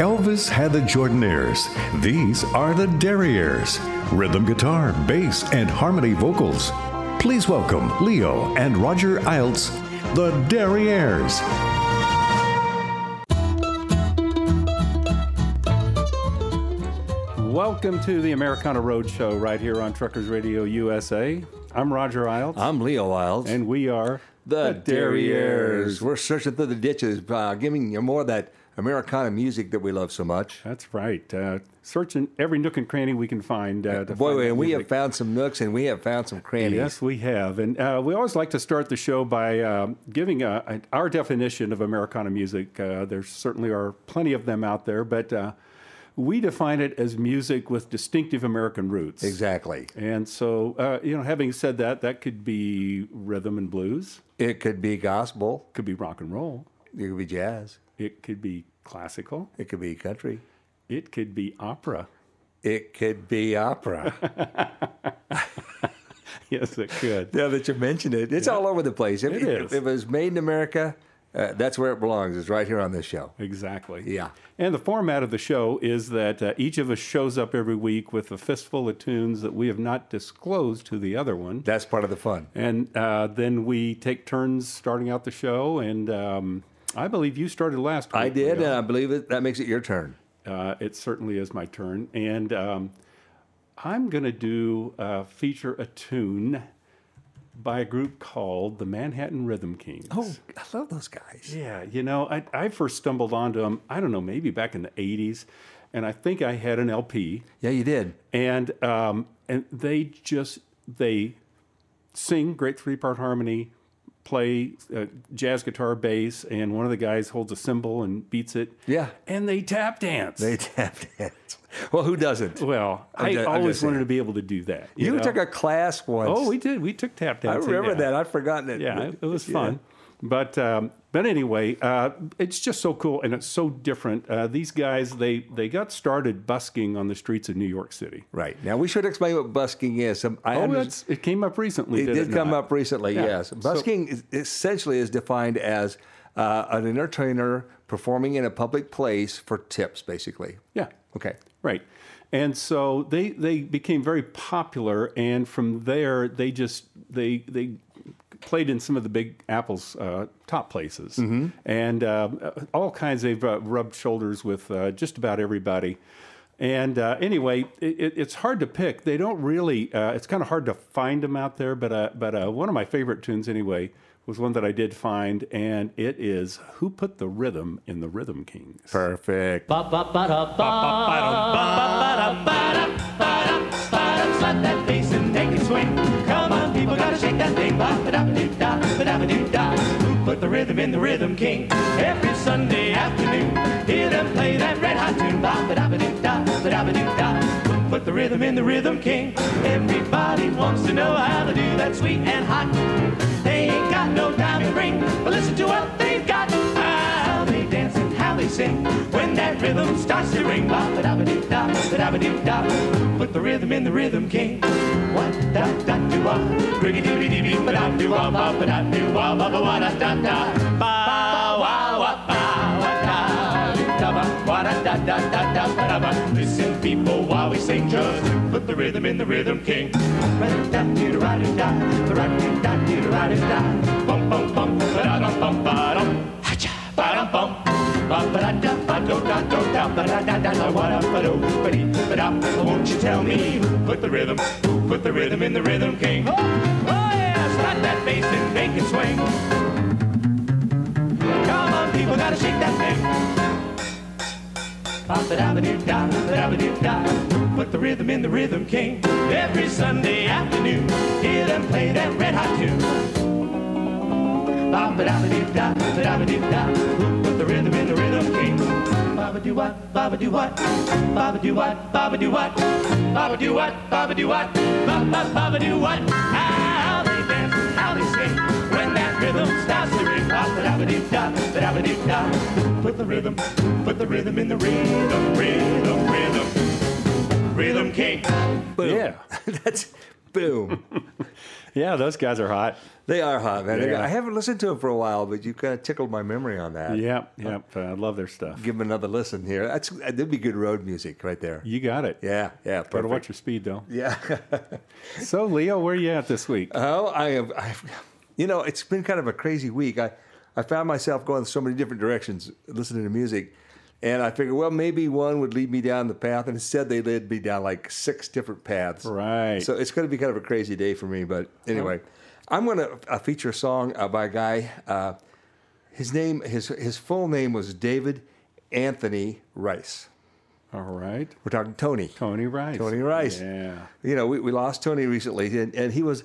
Elvis had the Jordanaires. These are the Derrieres. Rhythm guitar, bass, and harmony vocals. Please welcome Leo and Roger Eilts, the Derrieres. Welcome to the Americana Roadshow right here on Truckers Radio USA. I'm Roger Eilts. I'm Leo Eilts. and we are the Derrieres. We're searching through the ditches, uh, giving you more of that Americana music that we love so much. That's right. Uh, searching every nook and cranny we can find. Uh, Boy, find and we have found some nooks and we have found some crannies. Yes, we have. And uh, we always like to start the show by uh, giving uh, a, our definition of Americana music. Uh, there certainly are plenty of them out there, but uh, we define it as music with distinctive American roots. Exactly. And so, uh, you know, having said that, that could be rhythm and blues, It could be gospel. could be rock and roll, It could be jazz. it could be classical, It could be country. it could be opera. It could be opera. Yes, it could. now that you mentioned it, it's all over the place. If It if- if it was made in America, uh, that's where it belongs. It's right here on this show. Exactly. Yeah. And the format of the show is that uh, each of us shows up every week with a fistful of tunes that we have not disclosed to the other one. That's part of the fun. And uh, then we take turns starting out the show. And um, I believe you started last week. I did, Leo. and I believe it. That makes it your turn. Uh, it certainly is my turn. And um, I'm going to do uh, feature a tune by a group called the Manhattan Rhythm Kings. Oh, I love those guys. Yeah, you know, I, I first stumbled onto them, I don't know, maybe back in the 80s. And I think I had an LP. Yeah, you did. And, um, and they just, they sing great three part harmony, play uh, jazz guitar, bass, and one of the guys holds a cymbal and beats it. Yeah. And they tap dance. They tap dance. Well, who doesn't? Well, I ju- always wanted to be able to do that. You, know? took a class once. Oh, we did. We took tap dance. I remember yeah. that. I'd forgotten it. Yeah, it, was Yeah. fun. But um, but anyway, uh, it's just so cool and it's so different. Uh, these guys they they got started busking on the streets of New York City. Right. Now, we should explain what busking is. Um, I Oh, it came up recently. it did, did come not? up recently, Yeah. yes. So- Busking is, essentially is defined as uh, an entertainer performing in a public place for tips, basically. Yeah. Okay. Right. And so they they became very popular, and from there they just they they played in some of the Big Apple's uh, top places, and uh, all kinds. They've uh, rubbed shoulders with uh, just about everybody. And uh, anyway, it, it, it's hard to pick. They don't really. Uh, it's kind of hard to find them out there. But uh, but uh, one of my favorite tunes anyway was one that I did find, and it is "Who Put the Rhythm in the Rhythm Kings." Perfect. Thing. Ba-ba-da-ba-doo-da, ba-da-ba-doo-da. Who put the rhythm in the Rhythm King? Every Sunday afternoon, hear them play that red hot tune. Ba-ba-da-ba-doo-da, ba-da-ba-doo-da. Who put the rhythm in the Rhythm King? Everybody wants to know how to do that sweet and hot. They ain't got no diamond ring, but listen to what they've they sing when that rhythm starts to ring. Ba-ba-da-ba-doo-da, ba-da-ba-doo-da. Put the rhythm in the Rhythm King. What da da do ah, riggy doo doo doo ba da do ah, ba ba da do ah, ba ba wa da da da, ba wa wa ba wa da da ba wa da da da da da ba da ba. Listen, people, while we sing, just put the rhythm in the Rhythm King. Ba da do da da da, ba da do da do da da da, bum bum bum, ba da dum bum ba dum, ha-cha, ba dum bum. Won't you tell me who put the rhythm, who put the rhythm in the Rhythm King? Oh, oh yeah, slap that bass and make it swing. Come on, people, gotta shake that thing. Ba-ba-da-ba-doo-da, ba-da-ba-doo-da. Who Put the rhythm in the Rhythm King. Every Sunday afternoon, hear them play that red hot tune. Ba-ba-da-ba-doo-da, ba-da-ba-doo-da. Who put the rhythm in the Rhythm King? Ba-ba-doo do what, baba do what, baba do what, baba do what, baba do what, baba do what, baba baba do what. How they dance, how they sing when that rhythm starts to ring. Ba da da, ba da do da. Put the rhythm, put the rhythm in the rhythm, rhythm, rhythm, rhythm king. Boom. Yeah. That's boom. Yeah, those guys are hot. they are hot, man. Yeah. I haven't listened to them for a while, but you kind of tickled my memory on that. Yep, yep. uh, I love their stuff. Give them another listen here. That's that'd be good road music right there. You got it. Yeah, yeah. Better Perfect. watch your speed, though. Yeah. So, Leo, where are you at this week? Oh, I have. I've, you know, it's been kind of a crazy week. I, I found myself going so many different directions listening to music, and I figured, well, maybe one would lead me down the path, and instead they led me down like six different paths. Right. So it's going to be kind of a crazy day for me. But anyway, I'm going to uh, feature a song uh, by a guy. Uh, his name, his his full name was David Anthony Rice. All right. We're talking Tony. Tony Rice. Tony Rice. Yeah. You know, we, we lost Tony recently, and, and he was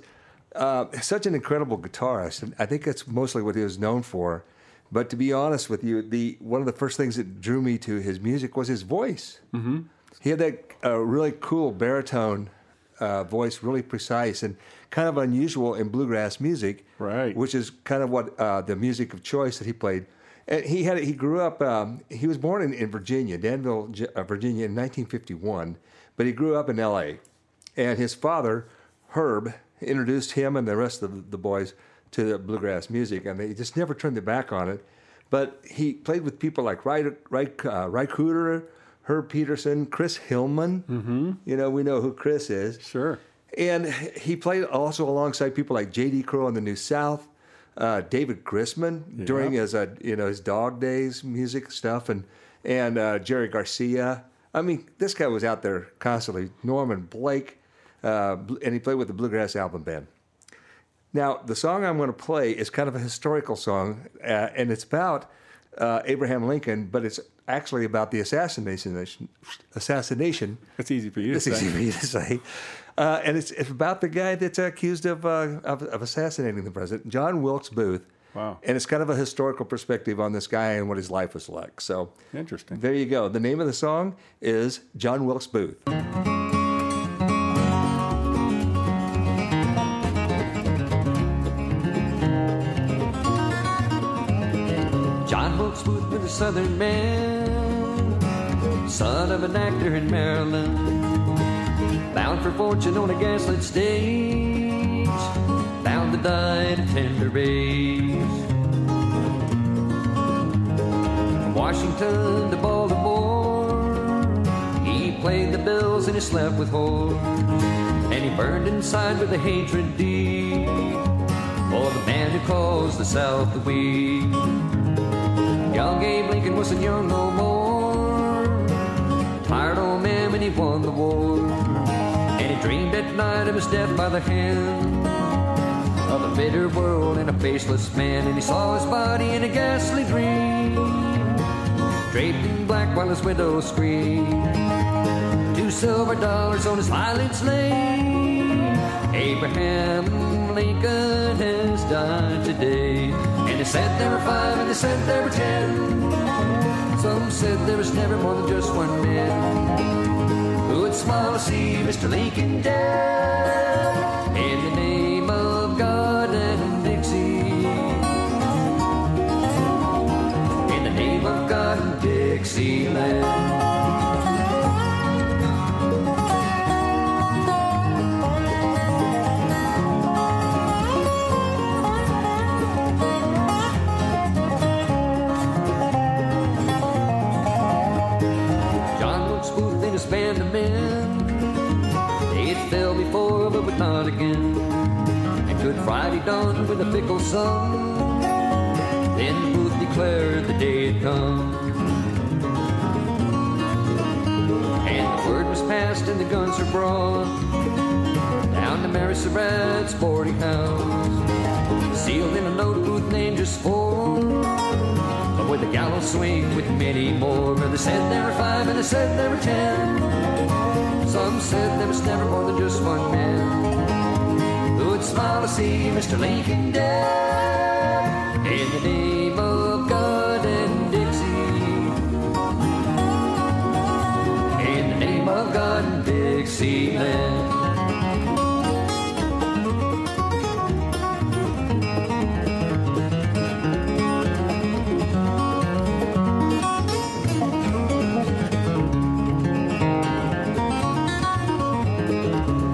uh, such an incredible guitarist. And I think that's mostly what he was known for. But to be honest with you, the one of the first things that drew me to his music was his voice. Mm-hmm. He had that uh, really cool baritone uh, voice, really precise and kind of unusual in bluegrass music. Right. Which is kind of what uh, the music of choice that he played. And he had he grew up. Um, he was born in, in Virginia, Danville, uh, Virginia, in 1951. But he grew up in L.A. And his father, Herb, introduced him and the rest of the, the boys to the bluegrass music, and they just never turned their back on it. But he played with people like Ry, Ry, uh, Ry Cooder, Herb Pedersen, Chris Hillman. Mm-hmm. You know, we know who Chris is. Sure. And he played also alongside people like J.D. Crowe in the New South, uh, David Grisman during his uh, you know his Dog Days music stuff, and and uh, Jerry Garcia. I mean, this guy was out there constantly. Norman Blake, uh, and he played with the Bluegrass Album Band. Now, the song I'm going to play is kind of a historical song, uh, and it's about uh, Abraham Lincoln, but it's actually about the assassination. Assassination That's easy for you to say. it's easy for you to say. Uh, and it's, it's about the guy that's accused of, uh, of, of assassinating the president, John Wilkes Booth. Wow. And it's kind of a historical perspective on this guy and what his life was like. So Interesting. there you go. The name of the song is John Wilkes Booth. Booth was a southern man, son of an actor in Maryland. Bound for fortune on a gaslit stage, bound to die at a tender age. From Washington to Baltimore, he played the bills and he slept with whores. And he burned inside with a hatred deep for the man who caused the South to weep. Young Abe Lincoln wasn't young no more. Tired old man when he won the war. And he dreamed at night of his death by the hand of a bitter world and a faceless man. And he saw his body in a ghastly dream, draped in black while his widow screamed. Two silver dollars on his eyelids lay. Abraham Lincoln has died today. They said there were five, and they said there were ten. Some said there was never more than just one man who would smile to see Mr. Lincoln dead. With a fickle sun. Then Booth declared the day had come. And the word was passed and the guns were brought down to Mary Surratt's boarding house. Sealed in a note Booth named just four. But with a gallows swing with many more. But they said there were five and they said there were ten. Some said there was never more than just one man smile to see Mr. Lincoln dead in the name of God and Dixie. In the name of God and Dixieland.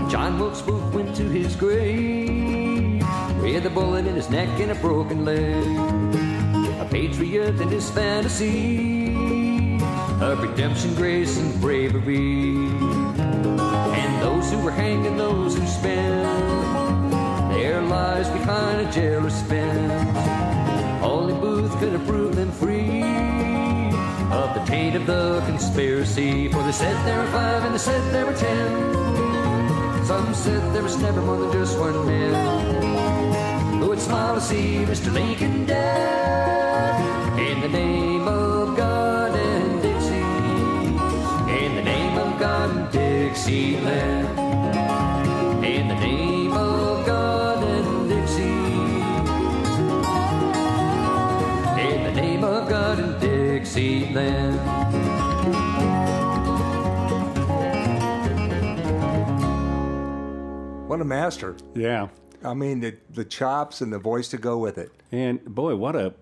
John Wilkes Booth went to his grave with a bullet in his neck and a broken leg. A patriot in his fantasy of redemption, grace, and bravery. And those who were hanged and those who spent their lives behind a jailor's fence. Only Booth could have proved them free of the taint of the conspiracy. For they said there were five and they said there were ten. Some said there was never more than just one man smile to see Mr. Lincoln dead. In the name of God and Dixie, in the name of God and Dixieland, in the name of God and Dixie, in the name of God and Dixieland. What a master. Yeah. I mean, the, the chops and the voice to go with it. And boy, what a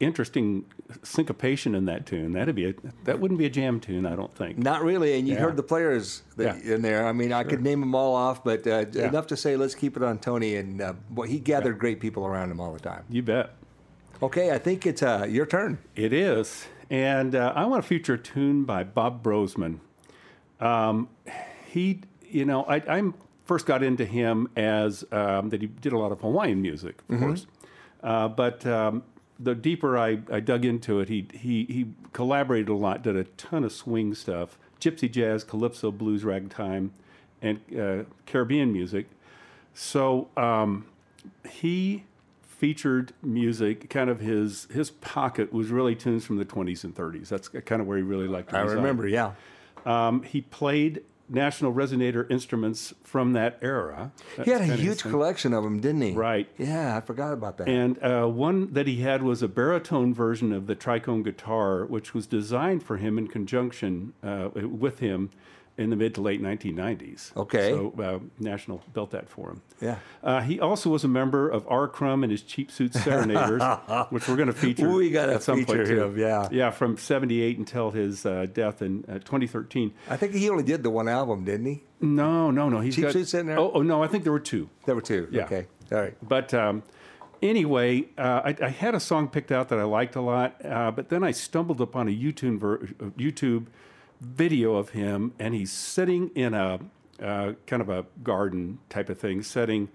interesting syncopation in that tune. That'd be a that wouldn't be a jam tune, I don't think. Not really, and you Yeah. heard the players that, Yeah. in there. I mean, I could name them all off, but uh, enough to say, let's keep it on Tony. And uh, boy, he gathered great people around him all the time. You bet. Okay, I think it's uh, your turn. It is. And uh, I want to feature a tune by Bob Brozman. Um, he, you know, I, I first got into him as um, that he did a lot of Hawaiian music, of course. Uh, but um, the deeper I, I dug into it, he, he, he collaborated a lot, did a ton of swing stuff, gypsy jazz, calypso, blues, ragtime, and uh, Caribbean music. So um, he featured music. Kind of his his pocket was really tunes from the 20s and 30s. That's kind of where he really liked to. I reside. remember, yeah. Um, he played national resonator instruments from that era. He had a huge collection of them, didn't he? Right. Yeah, I forgot about that. And uh, one that he had was a baritone version of the tricone guitar, which was designed for him in conjunction uh, with him in the mid to late 1990s. Okay. So uh, National built that for him. Yeah. Uh, he also was a member of R. Crumb and his Cheap Suit Serenaders, which we're going to feature. We gotta at some point too. him, yeah. Yeah, from 78 until his uh, death in uh, 2013. I think he only did the one album, didn't he? No, no, no. He's Cheap got, Suits in there? Oh, oh, no, I think there were two. There were two. Yeah. Okay. All right. But um, anyway, uh, I, I had a song picked out that I liked a lot, uh, but then I stumbled upon a YouTube ver- uh, YouTube video of him, and he's sitting in a uh, kind of a garden type of thing, setting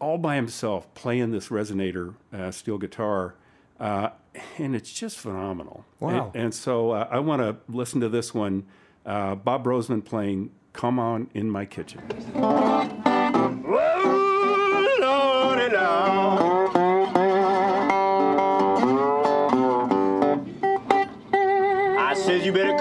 all by himself, playing this resonator uh, steel guitar. Uh, and it's just phenomenal. Wow. And, and so uh, I want to listen to this one. Uh, Bob Brozman playing "Come On in My Kitchen." Lordy, Lord. I said you better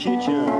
kitchen.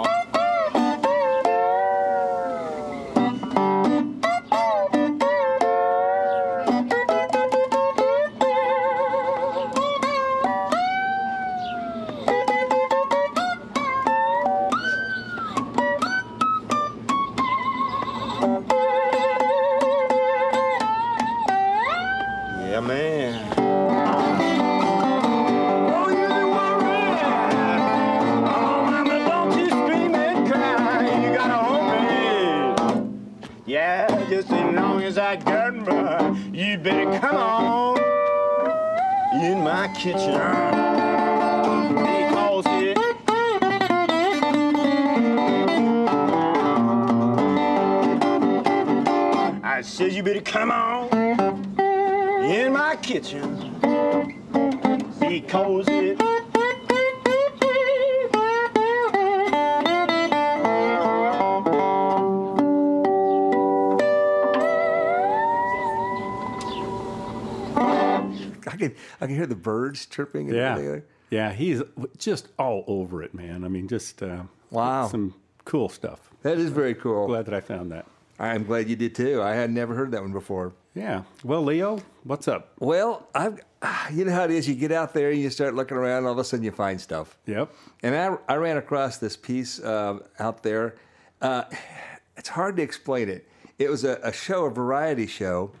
I can hear the birds chirping. And Yeah. Yeah, he's just all over it, man. I mean, just uh, Wow. some cool stuff. That is very cool. Glad that I found that. I'm glad you did too. I had never heard that one before. Yeah. Well, Leo, what's up? Well, I've you know how it is. You get out there and you start looking around, and all of a sudden you find stuff. Yep. And I, I ran across this piece uh, out there. Uh, it's hard to explain it. It was a, a show, a variety show,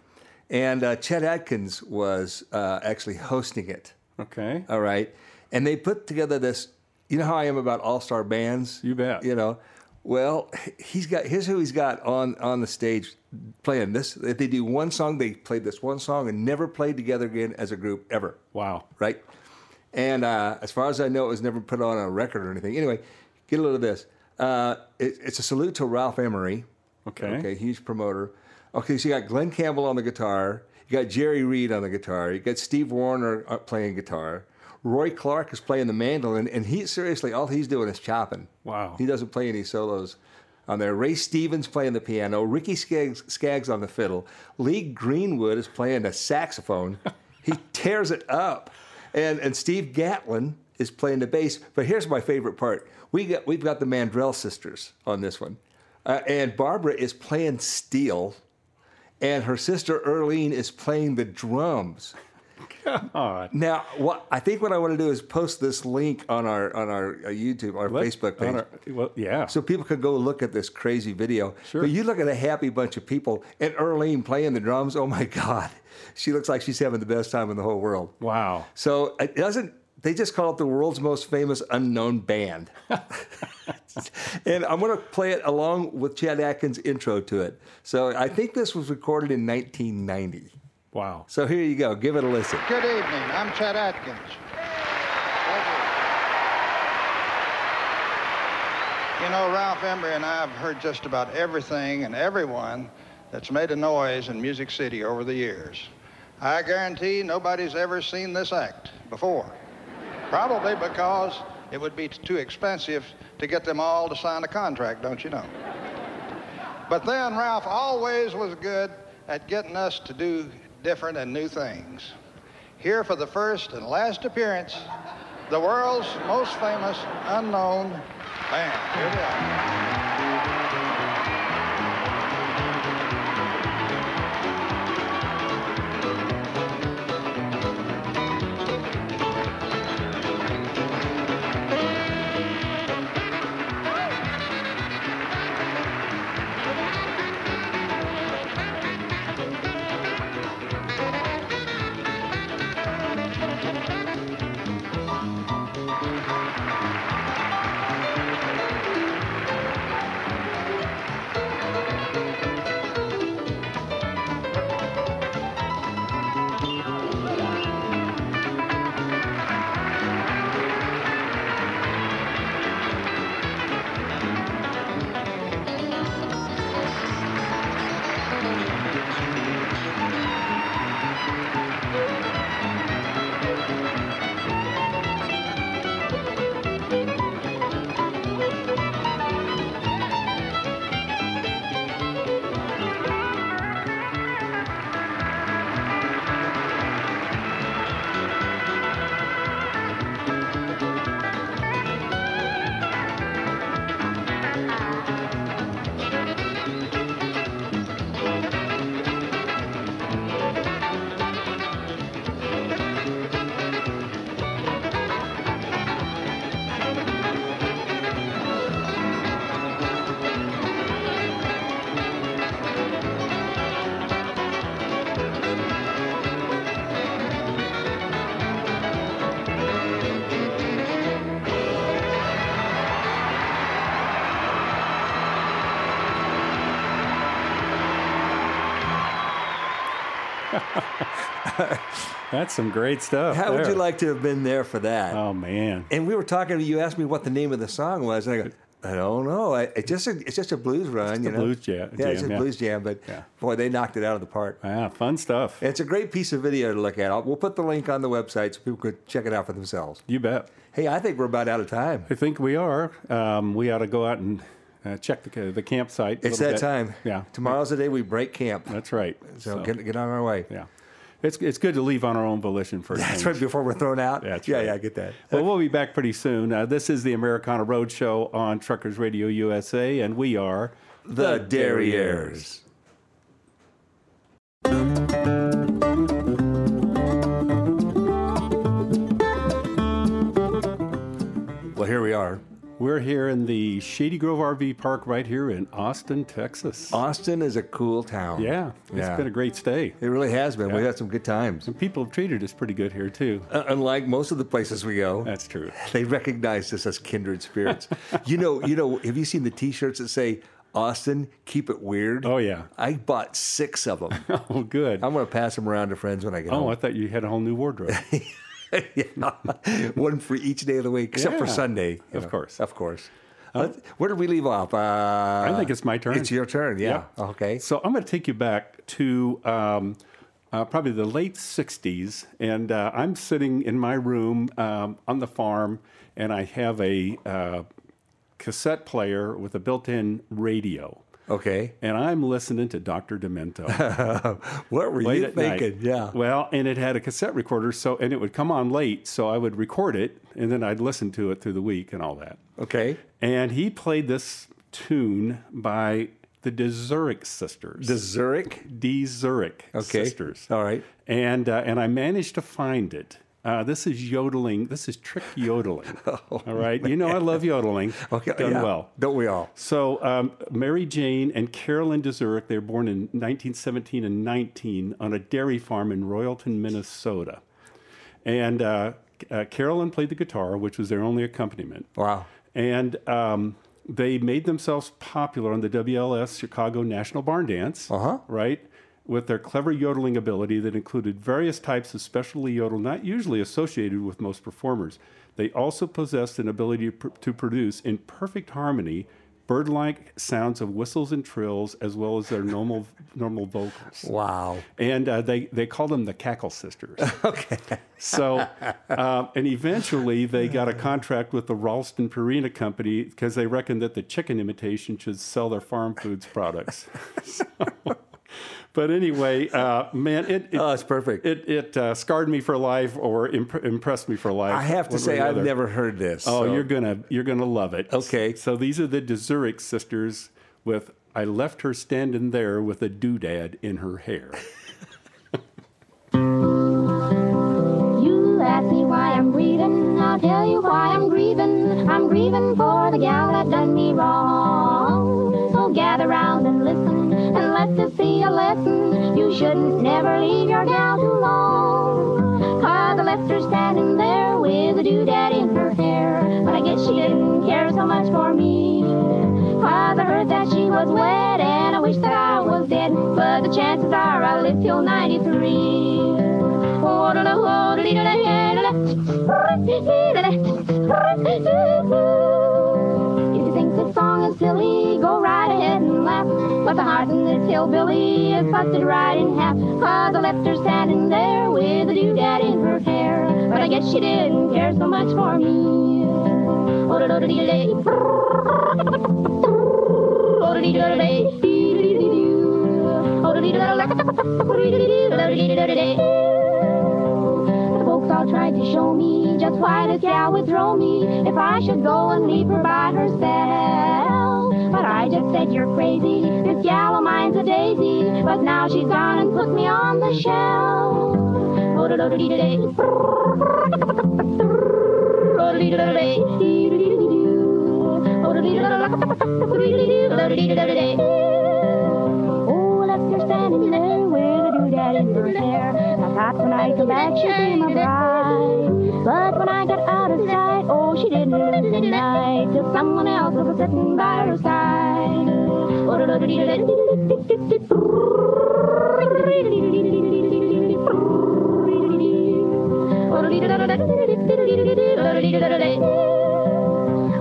and uh, Chet Atkins was uh, actually hosting it. Okay. All right. And they put together this. You know how I am about all star bands. You bet. You know. Well, he's got. Here's who he's got on on the stage playing this. If they do one song, they played this one song and never played together again as a group ever. Wow. Right. And uh, as far as I know, it was never put on a record or anything. Anyway, get a load of this. Uh, it, it's a salute to Ralph Emery. Okay. Okay, huge promoter. Okay, so you got Glen Campbell on the guitar. You got Jerry Reed on the guitar. You got Steve Wariner uh, playing guitar. Roy Clark is playing the mandolin, and he seriously all he's doing is chopping. Wow. He doesn't play any solos on there. Ray Stevens playing the piano. Ricky Skaggs, Skaggs on the fiddle. Lee Greenwood is playing the saxophone. he tears it up, and and Steve Gatlin is playing the bass. But here's my favorite part: we got we've got the Mandrell sisters on this one, uh, and Barbara is playing steel, and her sister Irlene is playing the drums. God. Now, what I think what I want to do is post this link on our on our uh, YouTube, our Let- Facebook page, our- well, yeah. so people could go look at this crazy video. Sure. But you look at a happy bunch of people, and Irlene playing the drums. Oh my God, she looks like she's having the best time in the whole world. wow. So it doesn't. They just call it the world's most famous unknown band. and I'm going to play it along with Chet Atkins' intro to it. So I think this was recorded in 1990. Wow. So here you go. Give it a listen. Good evening. I'm Chet Atkins. You know, Ralph Emery and I have heard just about everything and everyone that's made a noise in Music City over the years. I guarantee nobody's ever seen this act before. Probably because it would be too expensive to get them all to sign a contract, don't you know? But then Ralph always was good at getting us to do different and new things. Here for the first and last appearance, the world's most famous unknown band. Here they are. That's some great stuff. How would you like to have been there for that? Oh man. And we were talking. You asked me what the name of the song was, and I go, I don't know. I, it's just a, it's just a blues run. You a know? blues jam- Yeah, it's a yeah. blues jam. But Yeah. boy, they knocked it out of the park. Yeah, fun stuff. It's a great piece of video to look at. I'll, we'll put the link on the website so people could check it out for themselves. You bet. Hey, I think we're about out of time. I think we are. Um, we ought to go out and uh, check the the campsite. It's that bit. time. Yeah, Tomorrow's the day we break camp. that's right. So, get, get on our way. yeah, it's it's good to leave on our own volition for a That's right before we're thrown out. That's yeah, right. yeah, I get that. Well, we'll be back pretty soon. Uh, this is the Americana Roadshow on Truckers Radio USA, and we are The Derrieres. Well, here we are. We're here in the Shady Grove RV Park right here in Austin, Texas. Austin is a cool town. Yeah, it's Yeah. been a great stay. It really has been. We've had some good times. And people have treated us pretty good here too. Uh, unlike most of the places we go, That's true. they recognize us as kindred spirits. you know, you know. Have you seen the T-shirts that say "Austin, keep it weird"? Oh yeah. I bought six of them. Oh good. I'm going to pass them around to friends when I get home. Oh, I thought you had a whole new wardrobe. yeah. One for each day of the week, except for Sunday. of know. course. Of course. Let's- Where did we leave off? Uh, I think it's my turn. It's your turn, yeah. Okay. So I'm going to take you back to um, uh, probably the late 60s. And uh, I'm sitting in my room um, on the farm, and I have a uh, cassette player with a built in radio. Okay. And I'm listening to Dr. Demento. What were you at night. thinking? Yeah. Well, and it had a cassette recorder, so and it would come on late, so I would record it, and then I'd listen to it through the week and all that. Okay. And he played this tune by the DeZurik sisters. The Zurich. DeZurik Okay. sisters. All right. And uh, and I managed to find it. Uh, this is yodeling. This is trick yodeling. all right. You know I love yodeling. Oh, Okay. Done yeah. well. Don't we all? So um, Mary Jane and Carolyn DeZurik, they were born in 1917 and 19 on a dairy farm in Royalton, Minnesota. And uh, uh, Carolyn played the guitar, which was their only accompaniment. Wow. And um, they made themselves popular on the WLS Chicago National Barn Dance, Uh-huh. right? With their clever yodeling ability that included various types of specialty yodel not usually associated with most performers. They also possessed an ability to, pr- to produce in perfect harmony bird-like sounds of whistles and trills as well as their normal normal vocals. Wow. And uh, they, they called them the Cackle Sisters. okay. So, um, and eventually they got a contract with the Ralston Purina Company because they reckoned that the chicken imitation should sell their farm foods products. So- but anyway, uh, man, it, it, Oh, it's perfect. it, it uh, scarred me for life or imp- impressed me for life. I have to say, I've never heard this. Oh, so- you're gonna you're gonna love it. Okay. So these are the DeZurik sisters with "I left her standing there with a doodad in her hair." You ask me why I'm grieving, I'll tell you why I'm grieving. I'm grieving for the gal that done me wrong. So gather round and listen, and let this be a lesson. You shouldn't never leave your gal too long. Cause I left her standing there with a doodad in her hair. But I guess she didn't care so much for me. Cause I heard that she was wet, and I wish that I was dead. But the chances are I'll live till 93. If But the heart in this hillbilly is busted right in half. Cause I left her standing there with a doodad in her hair. But I guess she didn't care so much for me. The folks all tried to show me just why this gal would throw me if I should go and leave her by herself. But I just said, You're crazy. This gal of mine's a daisy. But now she's gone and put me on the shelf. Oh, left her standing there with a doodad in her hair. I thought when I come back she'd be my bride. But when I got out of sight, Oh, she didn't live the night till someone else was sitting by her side.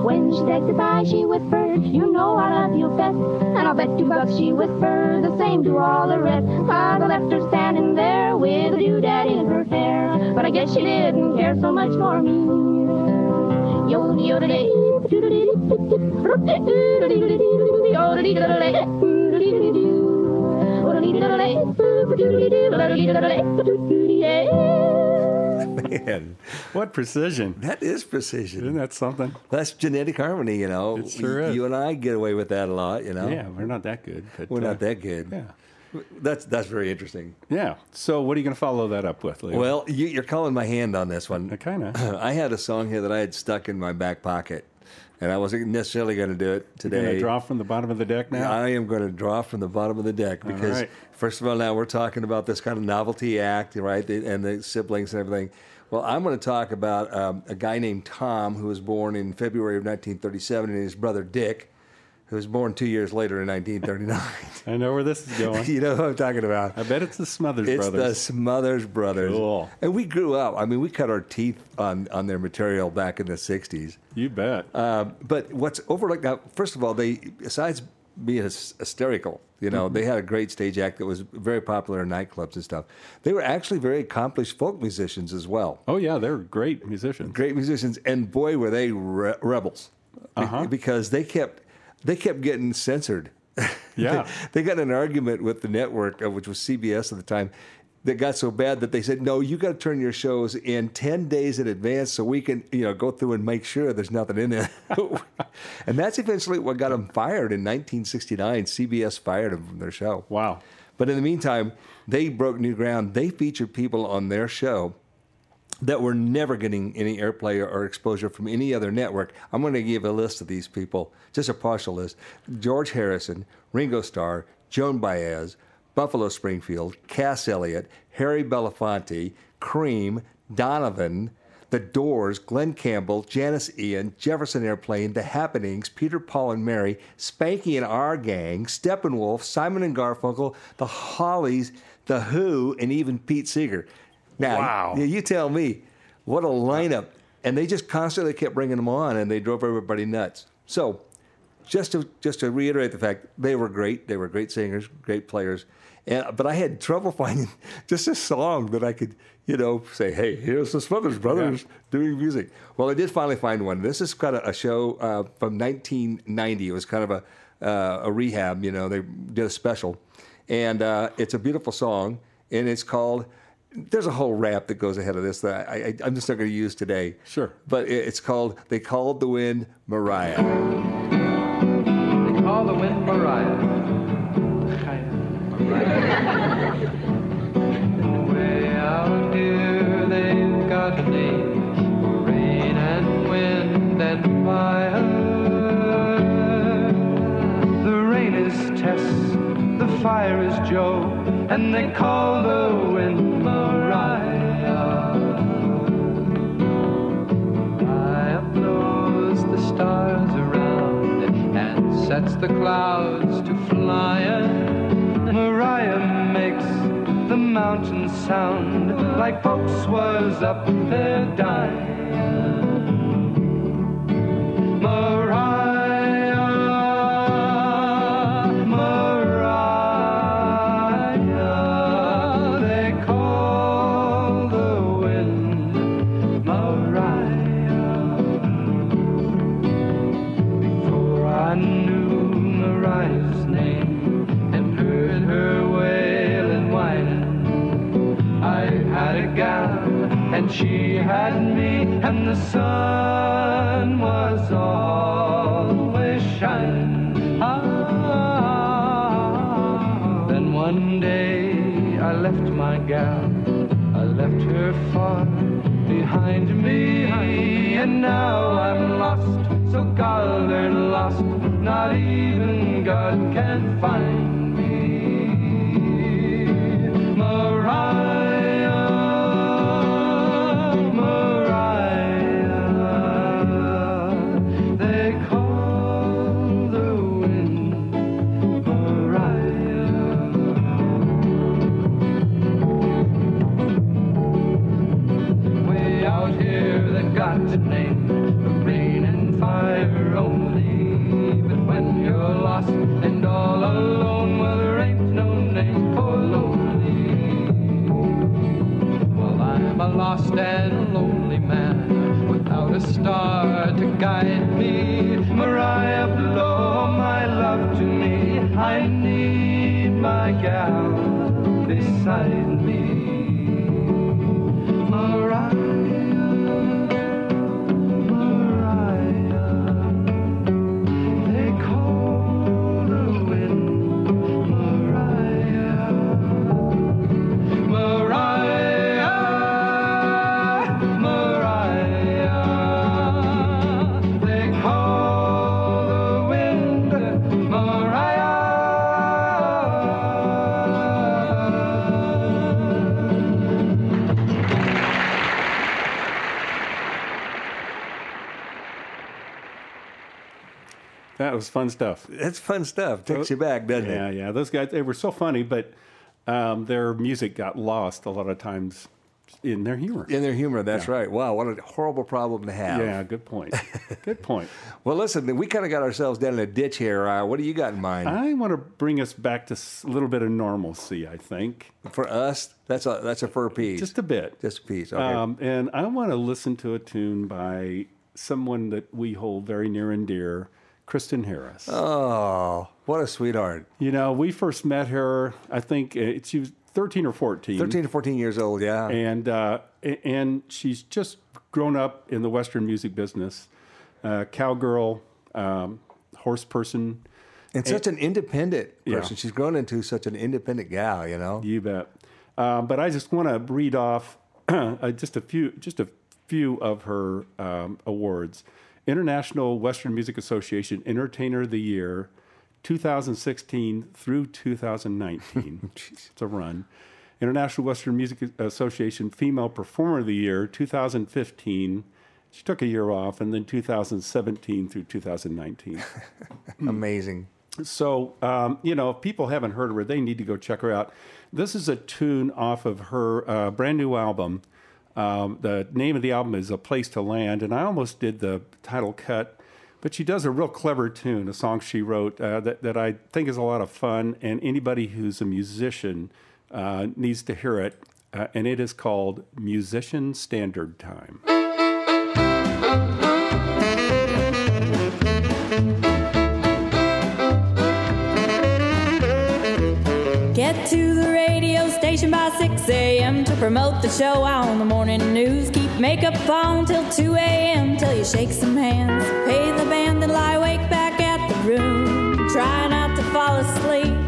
When she said goodbye, she whispered, You know I love you best. And I'll bet two bucks she whispered the same to all the rest. Father left her standing there with a daddy in her hair. But I guess she didn't care so much for me. Man, What precision. that is precision. Isn't that something? That's genetic harmony, you know. It sure is. You and I get away with that a lot, you know. Yeah, we're not that good. But, We're uh, not that good. Yeah. That's that's very interesting. Yeah. So what are you going to follow that up with, Leo? Well, you, you're calling my hand on this one. kind of. I had a song here that I had stuck in my back pocket, and I wasn't necessarily going to do it today. You're going to draw from the bottom of the deck now? I am going to draw from the bottom of the deck because, right. first of all, now we're talking about this kind of novelty act, right? the- And the siblings and everything. Well, I'm going to talk about um, a guy named Tom who was born in February of 1937, and his brother Dick, who was born two years later in 1939. I know where this is going. you know who I'm talking about. I bet it's the Smothers Brothers. It's the. Smothers Brothers. Cool. And we grew up. I mean, we cut our teeth on, on their material back in the 60s. You bet. Um, but what's overlooked now, first of all, they, besides being hysterical, you know, Mm-hmm. they had a great stage act that was very popular in nightclubs and stuff. They were actually very accomplished folk musicians as well. oh, yeah, they're great musicians. Great musicians. And boy, were they re- rebels. Uh-huh. Because they kept, they kept getting censored. Yeah. they, they got in an argument with the network, uh, which was CBS at the time, that got so bad that they said, "No, you got to turn your shows in ten days in advance so we can, you know, go through and make sure there's nothing in there." and that's eventually what got them fired in 1969. CBS fired them from their show. Wow. But in the meantime, they broke new ground. They featured people on their show that were never getting any airplay or exposure from any other network. I'm going to give a list of these people, just a partial list. George Harrison, Ringo Starr, Joan Baez, Buffalo Springfield, Cass Elliot, Harry Belafonte, Cream, Donovan, The Doors, Glen Campbell, Janis Ian, Jefferson Airplane, The Happenings, Peter, Paul and Mary, Spanky and Our Gang, Steppenwolf, Simon and Garfunkel, The Hollies, The Who, and even Pete Seeger. Now, Wow. you, you tell me, what a lineup. And they just constantly kept bringing them on, and they drove everybody nuts. So, just to just to reiterate the fact, they were great. They were great singers, great players. And, but I had trouble finding just a song that I could, you know, say, "Hey, here's the Smothers Brothers doing music." Well, I did finally find one. This is kind of a show uh, from 1990. It was kind of a uh, a rehab. You know, they did a special, and uh, it's a beautiful song, and it's called. There's a whole rap that goes ahead of this that I, I, I'm just not going to use today. Sure. But it- it's called "They Called the Wind Mariah." They call the wind Mariah. Way out here they've got a name for rain and wind and fire. The rain is Tess, the fire is Joe, and they call the wind Mariah. Mariah blows the stars around and sets the clouds to flying. Mariah makes the mountains sound like folks was up there dying. Mariah, was fun stuff. That's fun stuff. Takes you back, doesn't yeah, it? Yeah, yeah. Those guys, they were so funny, but um, their music got lost a lot of times in their humor. In their humor, that's right. Wow, what a horrible problem to have. Yeah, good point. good point. Well, listen, we kind of got ourselves down in a ditch here. Uh, what do you got in mind? I want to bring us back to a little bit of normalcy, I think. For us, that's a that's a fur piece. Just a bit. Just a piece. Okay. Um, and I want to listen to a tune by someone that we hold very near and dear, Kristyn Harris. oh, what a sweetheart. You know, we first met her, I think uh, she was 13 or 14. 13 to 14 years old, yeah. And, uh, and she's just grown up in the Western music business. Uh, cowgirl, um, horse person. And such an independent Yeah. person. She's grown into such an independent gal, you know? You bet. Um, but I just want to read off uh, just a few, just a few of her um, awards. International Western Music Association Entertainer of the Year, 2016 through 2019. it's a run. International Western Music Association Female Performer of the Year, 2015. She took a year off, and then 2017 through 2019. Amazing. So, um, you know, if people haven't heard of her, they need to go check her out. This is a tune off of her uh, brand new album. Um, the name of the album is A Place to Land, and I almost did the title cut, but she does a real clever tune, a song she wrote uh, that, that I think is a lot of fun, and anybody who's a musician uh, needs to hear it. Uh, and it is called Musician Standard Time. Get to the radio station by 6 a.m. to promote the show on the morning news. Keep makeup on till 2 a.m. till you shake some hands. Pay the band and lie awake back at the room. Try not to fall asleep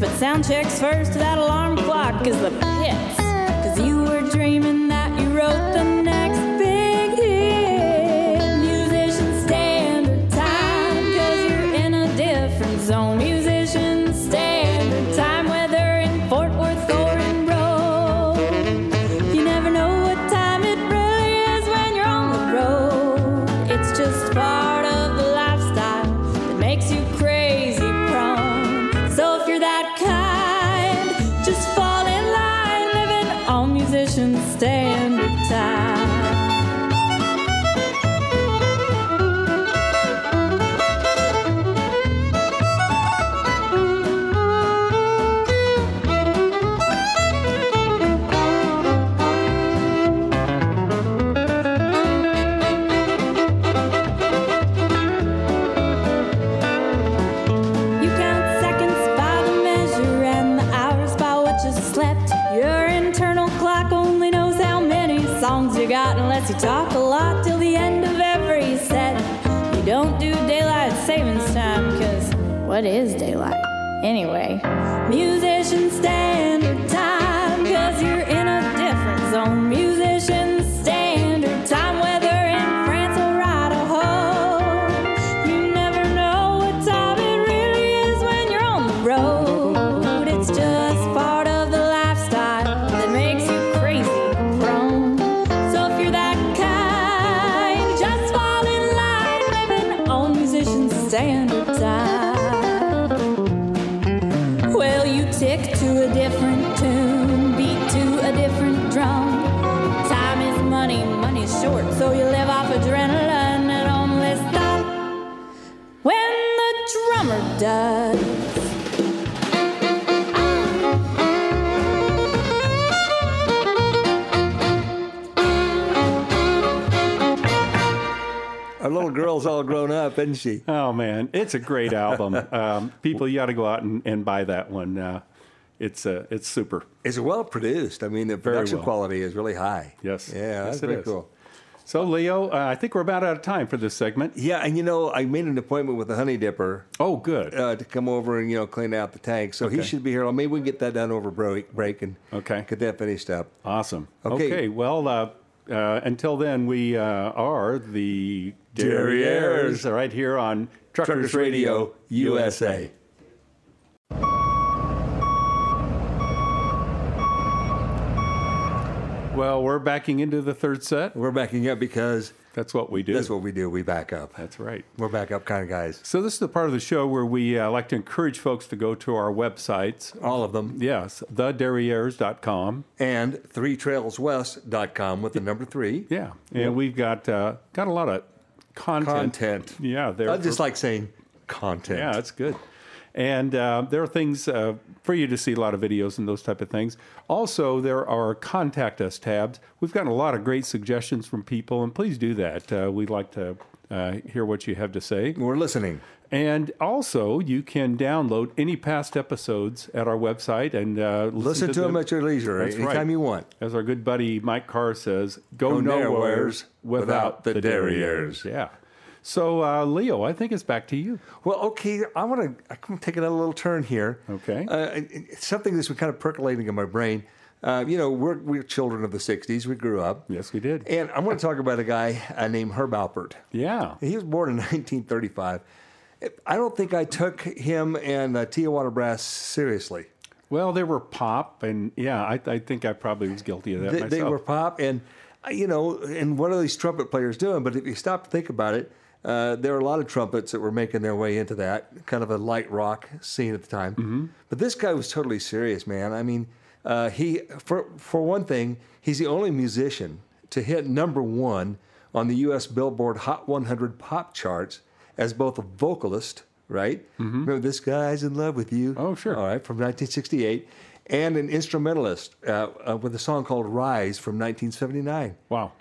but sound checks first. That alarm clock is the pits. Cause you were dreaming that you wrote the next is daylight? Girl's all grown up, isn't she? Oh man, it's a great album. um, people, you got to go out and, and buy that one. Uh, it's uh, it's super. It's well produced. I mean, the production well. quality is really high. Yes. Yeah, that's Yes, it pretty is. cool. So Leo, uh, I think we're about out of time for this segment. Yeah, and you know, I made an appointment with the Honey Dipper. Oh, good. Uh, to come over and you know clean out the tank, so he should be here. I'll maybe we can get that done over break, break and Okay. get that finished up. Awesome. Okay. Okay. well, uh, uh, until then, we uh, are the Derrieres. Derrieres right here on Truckers, Truckers Radio, Radio USA. Well, we're backing into the third set. We're backing up because that's what we do. That's what we do. We back up. That's right. We're back up kind of guys. So this is the part of the show where we uh, like to encourage folks to go to our websites. All of them. Yes, thederrieres.com. And threetrailswest.com with the number three. Yeah, and we've got uh, got a lot of content. Content. Yeah, there. I just like saying content. Yeah, that's good. And uh, there are things uh, for you to see, a lot of videos and those type of things. Also, there are contact us tabs. We've gotten a lot of great suggestions from people, and please do that. Uh, we'd like to uh, hear what you have to say. We're listening. And also, you can download any past episodes at our website and uh, listen, Listen to them at your leisure, That's anytime right. you want. As our good buddy Mike Carr says, go, Go nowheres without, without the the. Yeah. So, uh, Leo, I think it's back to you. Well, okay, I want to. Take another little turn here. Okay. Uh, something that's been kind of percolating in my brain. Uh, you know, we're we're children of the '60s. We grew up. Yes, we did. And I want to talk about a guy uh, named Herb Alpert. Yeah. He was born in 1935. I don't think I took him and uh, Tijuana Brass seriously. Well, they were pop, and yeah, I, I think I probably was guilty of that They, myself. they were pop, and uh, you know, and what are these trumpet players doing? But if you stop to think about it, uh, there were a lot of trumpets that were making their way into that kind of a light rock scene at the time. Mm-hmm. But this guy was totally serious, man. I mean, uh, he for for one thing, he's the only musician to hit number one on the U.S. Billboard Hot 100 pop charts as both a vocalist, right? Remember, this guy's in love with you. Mm-hmm. Oh, sure. All right, from 1968, and an instrumentalist uh, uh, with a song called "Rise" from 1979. Wow.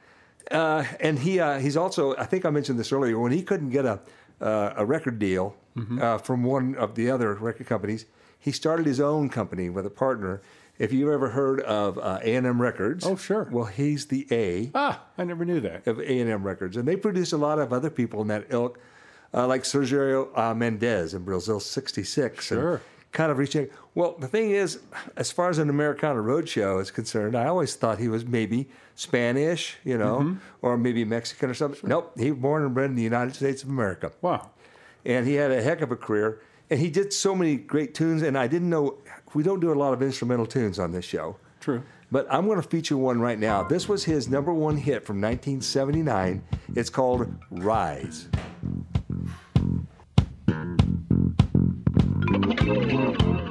Uh, and he uh, he's also I think I mentioned this earlier when he couldn't get a uh, a record deal Mm-hmm. uh, from one of the other record companies, he started his own company with a partner. If you've ever heard of uh, A&M Records, Oh, sure. Well, he's the A Ah, I never knew that. of A&M Records, and they produce a lot of other people in that ilk, uh, like Sergio uh, Mendes in Brazil '66. Sure. Kind of reaching. Well, the thing is, as far as an Americana Roadshow is concerned, I always thought he was maybe Spanish, you know, Mm-hmm. or maybe Mexican or something. Nope, he was born and bred in the United States of America, Wow. and he had a heck of a career. And he did so many great tunes, and I didn't know we don't do a lot of instrumental tunes on this show. True. But I'm going to feature one right now. This was his number one hit from 1979. It's called. Rise Thank you.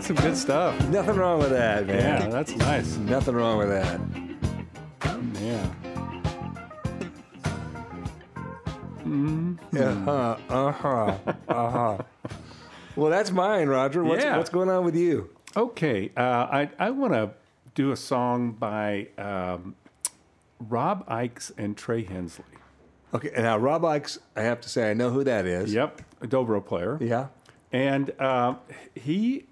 That's some good stuff. Nothing wrong with that, man. Yeah, that's nice. Nothing wrong with that. Yeah. Yeah. Uh huh. Uh huh. well, that's mine, Roger. What's, Yeah. what's going on with you? Okay, uh, I I want to do a song by um, Rob Ickes and Trey Hensley. Okay, now Rob Ickes, I have to say, I know who that is. Yep, a dobro player. Yeah. And uh, he,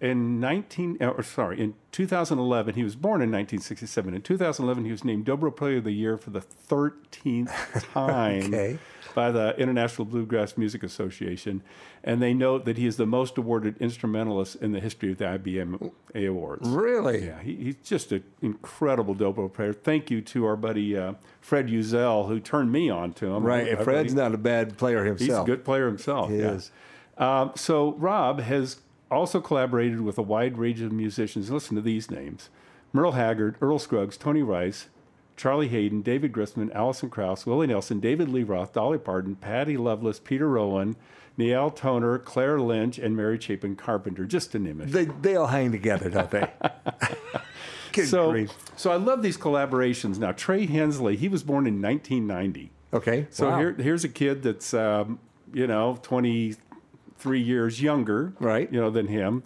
in 19, uh, or sorry, in 2011, he was born in 1967. In 2011, he was named Dobro Player of the Year for the 13th time Okay. by the International Bluegrass Music Association. And they note that he is the most awarded instrumentalist in the history of the IBM A Awards. Really? Yeah, he, he's just an incredible dobro player. Thank you to our buddy uh, Fred Uzel, who turned me on to him. Right. And Our Fred's buddy- not a bad player himself. He's a good player himself. He yeah. is. Um, so Rob has also collaborated with a wide range of musicians. Listen to these names: Merle Haggard, Earl Scruggs, Tony Rice, Charlie Haden, David Grisman, Alison Krauss, Willie Nelson, David Lee Roth, Dolly Parton, Patty Loveless, Peter Rowan, Neil Toner, Claire Lynch, and Mary Chapin Carpenter, just to name a few. They, they all hang together, don't they? So, grief. so I love these collaborations. Now, Trey Hensley, he was born in 1990. Okay. So wow. here, here's a kid that's, um, you know, 23 years younger, Right. You know, than him.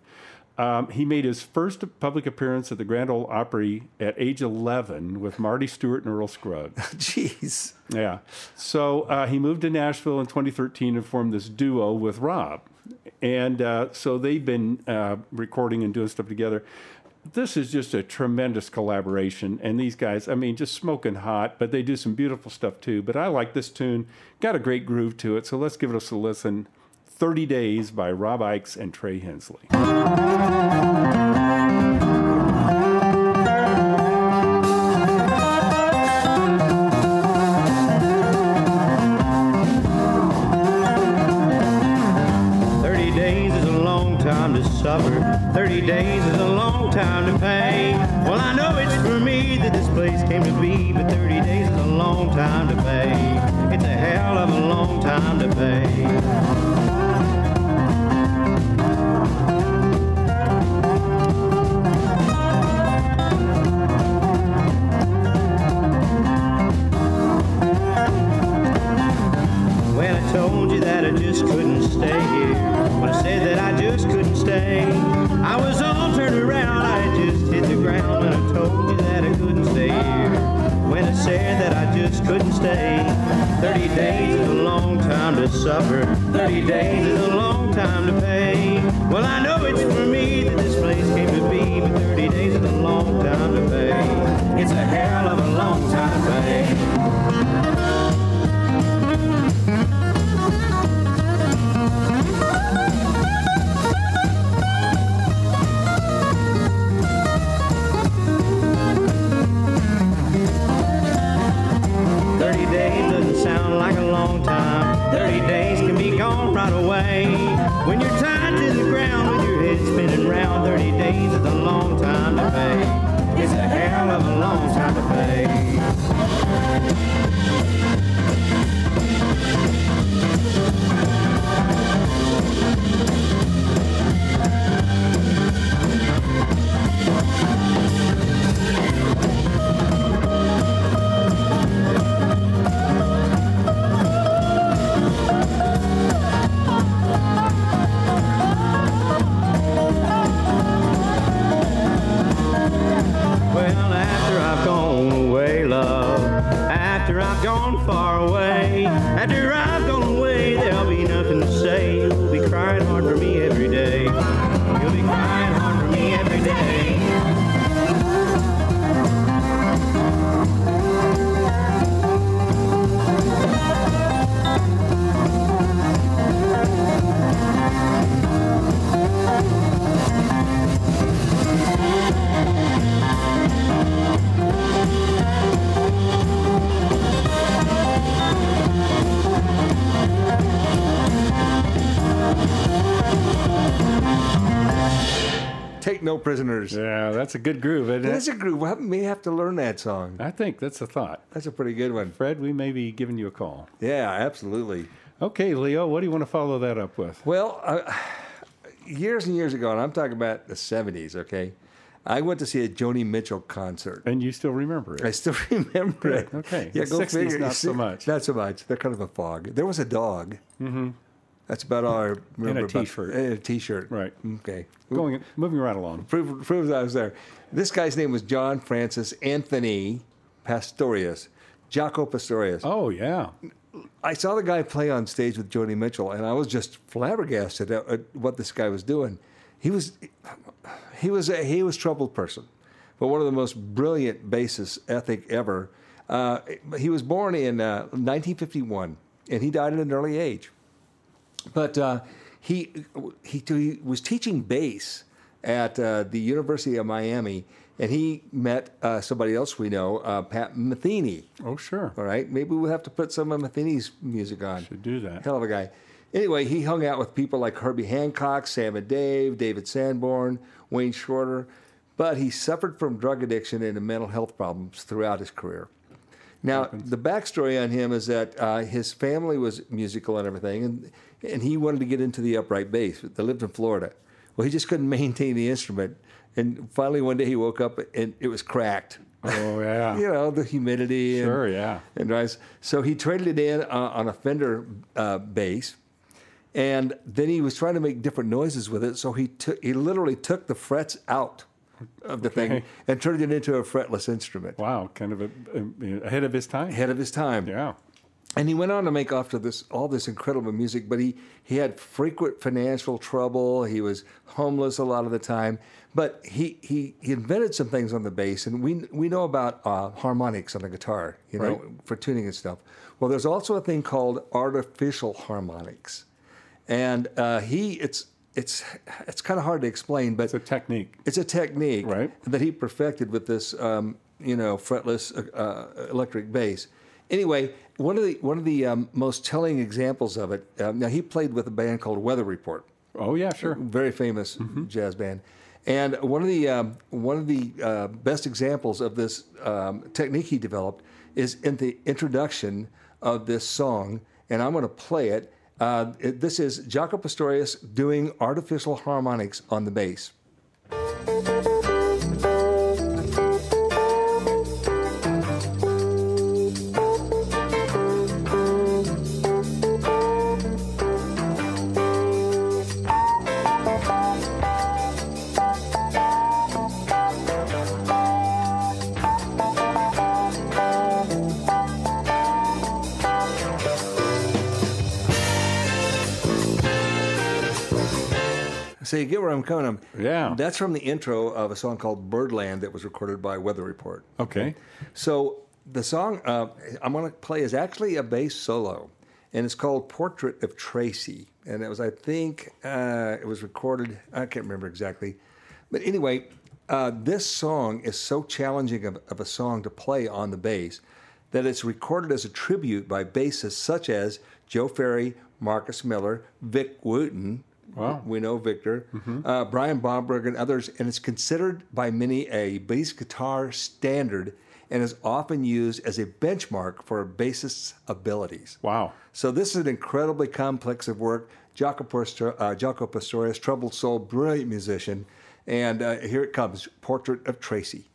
Um, he made his first public appearance at the Grand Ole Opry at age 11 with Marty Stuart and Earl Scruggs. Jeez. Yeah. So uh, he moved to Nashville in 2013 and formed this duo with Rob. And uh, so they've been uh, recording and doing stuff together. This is just a tremendous collaboration. And these guys, I mean, just smoking hot, but they do some beautiful stuff too. But I like this tune, got a great groove to it. So let's give it a listen. 30 Days by Rob Ickes and Trey Hensley. Thirty days is a long time to suffer. Thirty days is a long time to pay. Well, I know it's for me that this place came to be, but thirty days is a long time to pay. It's a hell of a long time to pay. Told you that I just couldn't stay here, when I said that I just couldn't stay, I was all turned around. I just hit the ground when I told you that I couldn't stay here. When I said that I just couldn't stay, 30 days is a long time to suffer. 30 days is a long time to pay. Well, I know it's for me that this place came to be, but 30 days is a long time to pay. It's a hell of a long time to pay. Like a long time. Thirty days can be gone right away. When you're tied to the ground with your head spinning round, thirty days is a long time to pay. It's a hell of a long time to pay. Prisoners. Yeah, that's a good groove, isn't That's it? a groove. We may have to learn that song. I think that's a thought. That's a pretty good one. Fred, we may be giving you a call. Yeah, absolutely. Okay, Leo, what do you want to follow that up with? Well, uh, years and years ago, and I'm talking about the 70s, okay? I went to see a Joni Mitchell concert. And you still remember it? I still remember it. okay. Yeah, The go 60s figure. not so much. Not so much. They're kind of a fog. There was a dog. Mm-hmm. That's about all I remember. about- t-shirt. And a t-shirt. Right. Okay. Going, moving right along. Prove, proves I was there. This guy's name was John Francis Anthony Pastorius. Jaco Pastorius. Oh, yeah. I saw the guy play on stage with Joni Mitchell, and I was just flabbergasted at, at what this guy was doing. He was he was a, he was a troubled person, but one of the most brilliant bassist ethic ever. Uh, he was born in uh, 1951, and he died at an early age. But uh, he, he he was teaching bass at uh, the University of Miami, and he met uh, somebody else we know, uh, Pat Metheny. Oh, sure. All right, maybe we'll have to put some of Metheny's music on. Should do that. Hell of a guy. Anyway, he hung out with people like Herbie Hancock, Sam and Dave, David Sanborn, Wayne Shorter, but he suffered from drug addiction and mental health problems throughout his career. Now, the backstory on him is that uh, his family was musical and everything, and, and he wanted to get into the upright bass. They lived in Florida. Well, he just couldn't maintain the instrument. And finally, one day he woke up and it was cracked. Oh, yeah. you know, the humidity. and- Sure, yeah. and rice. So he traded it in uh, on a Fender uh, bass, and then he was trying to make different noises with it. So he took he literally took the frets out of the thing and turned it into a fretless instrument. Wow, kind of a, a- ahead of his time. Ahead of his time. Yeah. And he went on to make to this all this incredible music, but he, he had frequent financial trouble. He was homeless a lot of the time. But he, he, he invented some things on the bass, and we we know about uh, harmonics on the guitar, you know, Right. for tuning and stuff. Well, there's also a thing called artificial harmonics, and uh, he it's it's it's kind of hard to explain, but it's a technique. It's a technique Right. that he perfected with this, um, you know, fretless uh, uh, electric bass. Anyway, one of the one of the um, most telling examples of it. Uh, now he played with a band called Weather Report. Oh yeah, sure. Very famous jazz band. And one of the um, one of the uh, best examples of this um, technique he developed is in the introduction of this song, and I'm going to play it. Uh, it- This is Jaco Pastorius doing artificial harmonics on the bass. So you get where I'm coming from. Yeah. That's from the intro of a song called Birdland that was recorded by Weather Report. Okay. So the song uh, I'm going to play is actually a bass solo, and it's called "Portrait of Tracy." And it was, I think, uh, it was recorded. I can't remember exactly, but anyway, uh, this song is so challenging of, of a song to play on the bass that it's recorded as a tribute by bassists such as Joe Ferry, Marcus Miller, Vic Wooten. Wow. We know Victor, uh, Brian Bromberg, and others, and it's considered by many a bass guitar standard and is often used as a benchmark for a bassist's abilities. Wow. So this is an incredibly complex of work. Jaco, Pastor, uh, Jaco Pastorius, troubled soul, brilliant musician, and uh, here it comes: "Portrait of Tracy."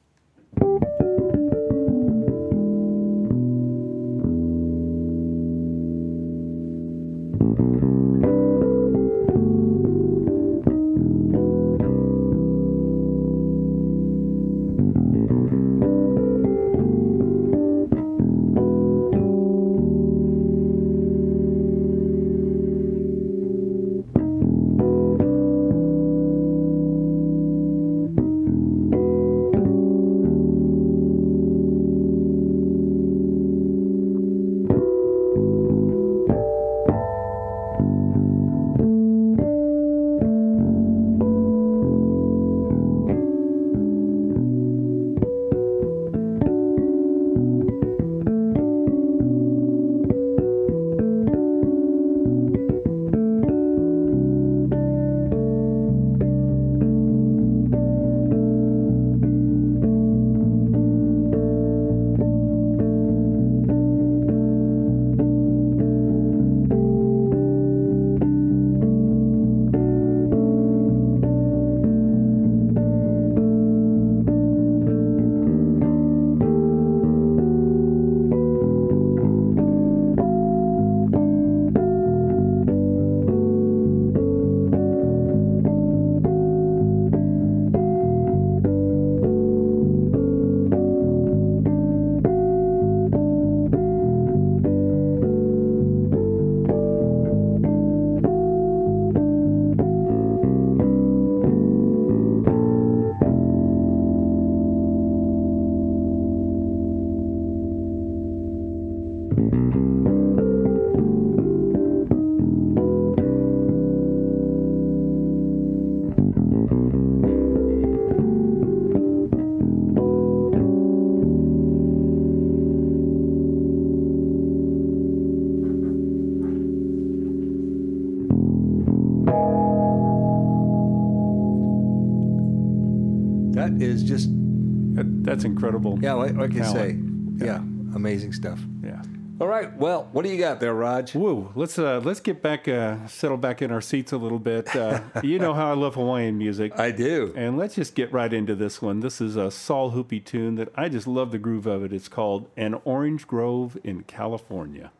That's incredible. yeah. Like, like I say, talent. yeah, amazing stuff. Yeah. All right. Well, what do you got there, Raj? Woo. Let's uh, let's get back, uh, settle back in our seats a little bit. Uh, you know how I love Hawaiian music. I do. And let's just get right into this one. This is a Sol Hoopi tune that I just love the groove of it. It's called An Orange Grove in California.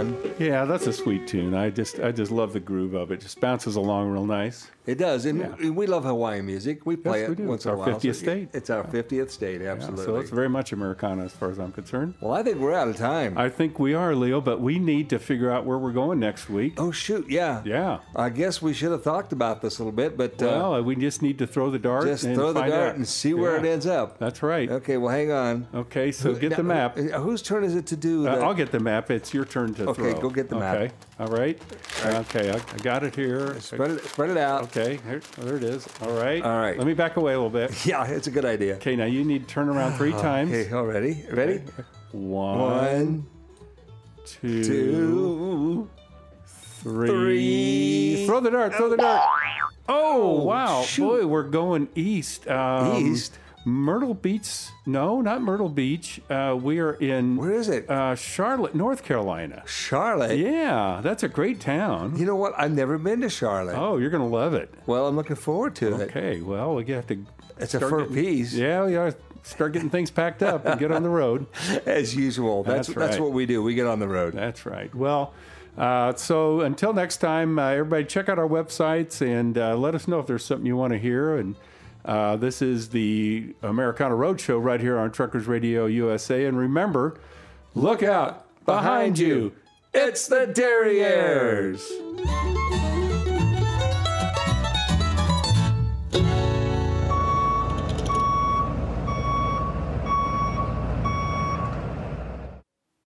Fun. Yeah, that's a sweet tune. I just I just love the groove of it. it Just bounces along real nice. It does, and we love Hawaiian music. We play Yes, it once It's in a while. our 50th so state. It's our fiftieth state, Yeah, absolutely. so it's very much Americana as far as I'm concerned. well, I think we're out of time. I think we are, Leo, but we need to figure out where we're going next week. oh shoot, yeah, Yeah. I guess we should have talked about this a little bit, but uh, Well, we just need to throw the dart. just and throw the dart out. and see where Yeah. it ends up. That's right. Okay, well, hang on. Okay, so get Now, the map. uh, Whose turn is it to do? Uh, I'll get the map. It's your turn to Okay, throw. go get the map. Okay. All right. Okay, I, I got it here. Spread it, spread it out. Okay, here, there it is. All right. All right. Let me back away a little bit. Yeah, it's a good idea. Okay, now you need to turn around three times. Okay, all ready? Ready? One, One, two, two, three. three. Throw the dart. Throw the dart. Oh, wow. shoot. Boy, we're going east. Um, East? Myrtle Beach. No, not Myrtle Beach. Uh, we are in. Where is it? Uh, Charlotte, North Carolina. Charlotte. Yeah, that's a great town. You know what? I've never been to Charlotte. Oh, you're going to love it. Well, I'm looking forward to it. Okay, well, we have to. It's a fur getting- piece. Yeah, yeah. Start getting things packed up and get on the road. As usual. That's That's that's, what we do. We get on the road. That's right. Well, uh, so until next time, uh, everybody check out our websites and uh, let us know if there's something you want to hear. And uh, this is the Americana Roadshow right here on Truckers Radio USA. And remember, look out behind you. It's the Derrieres.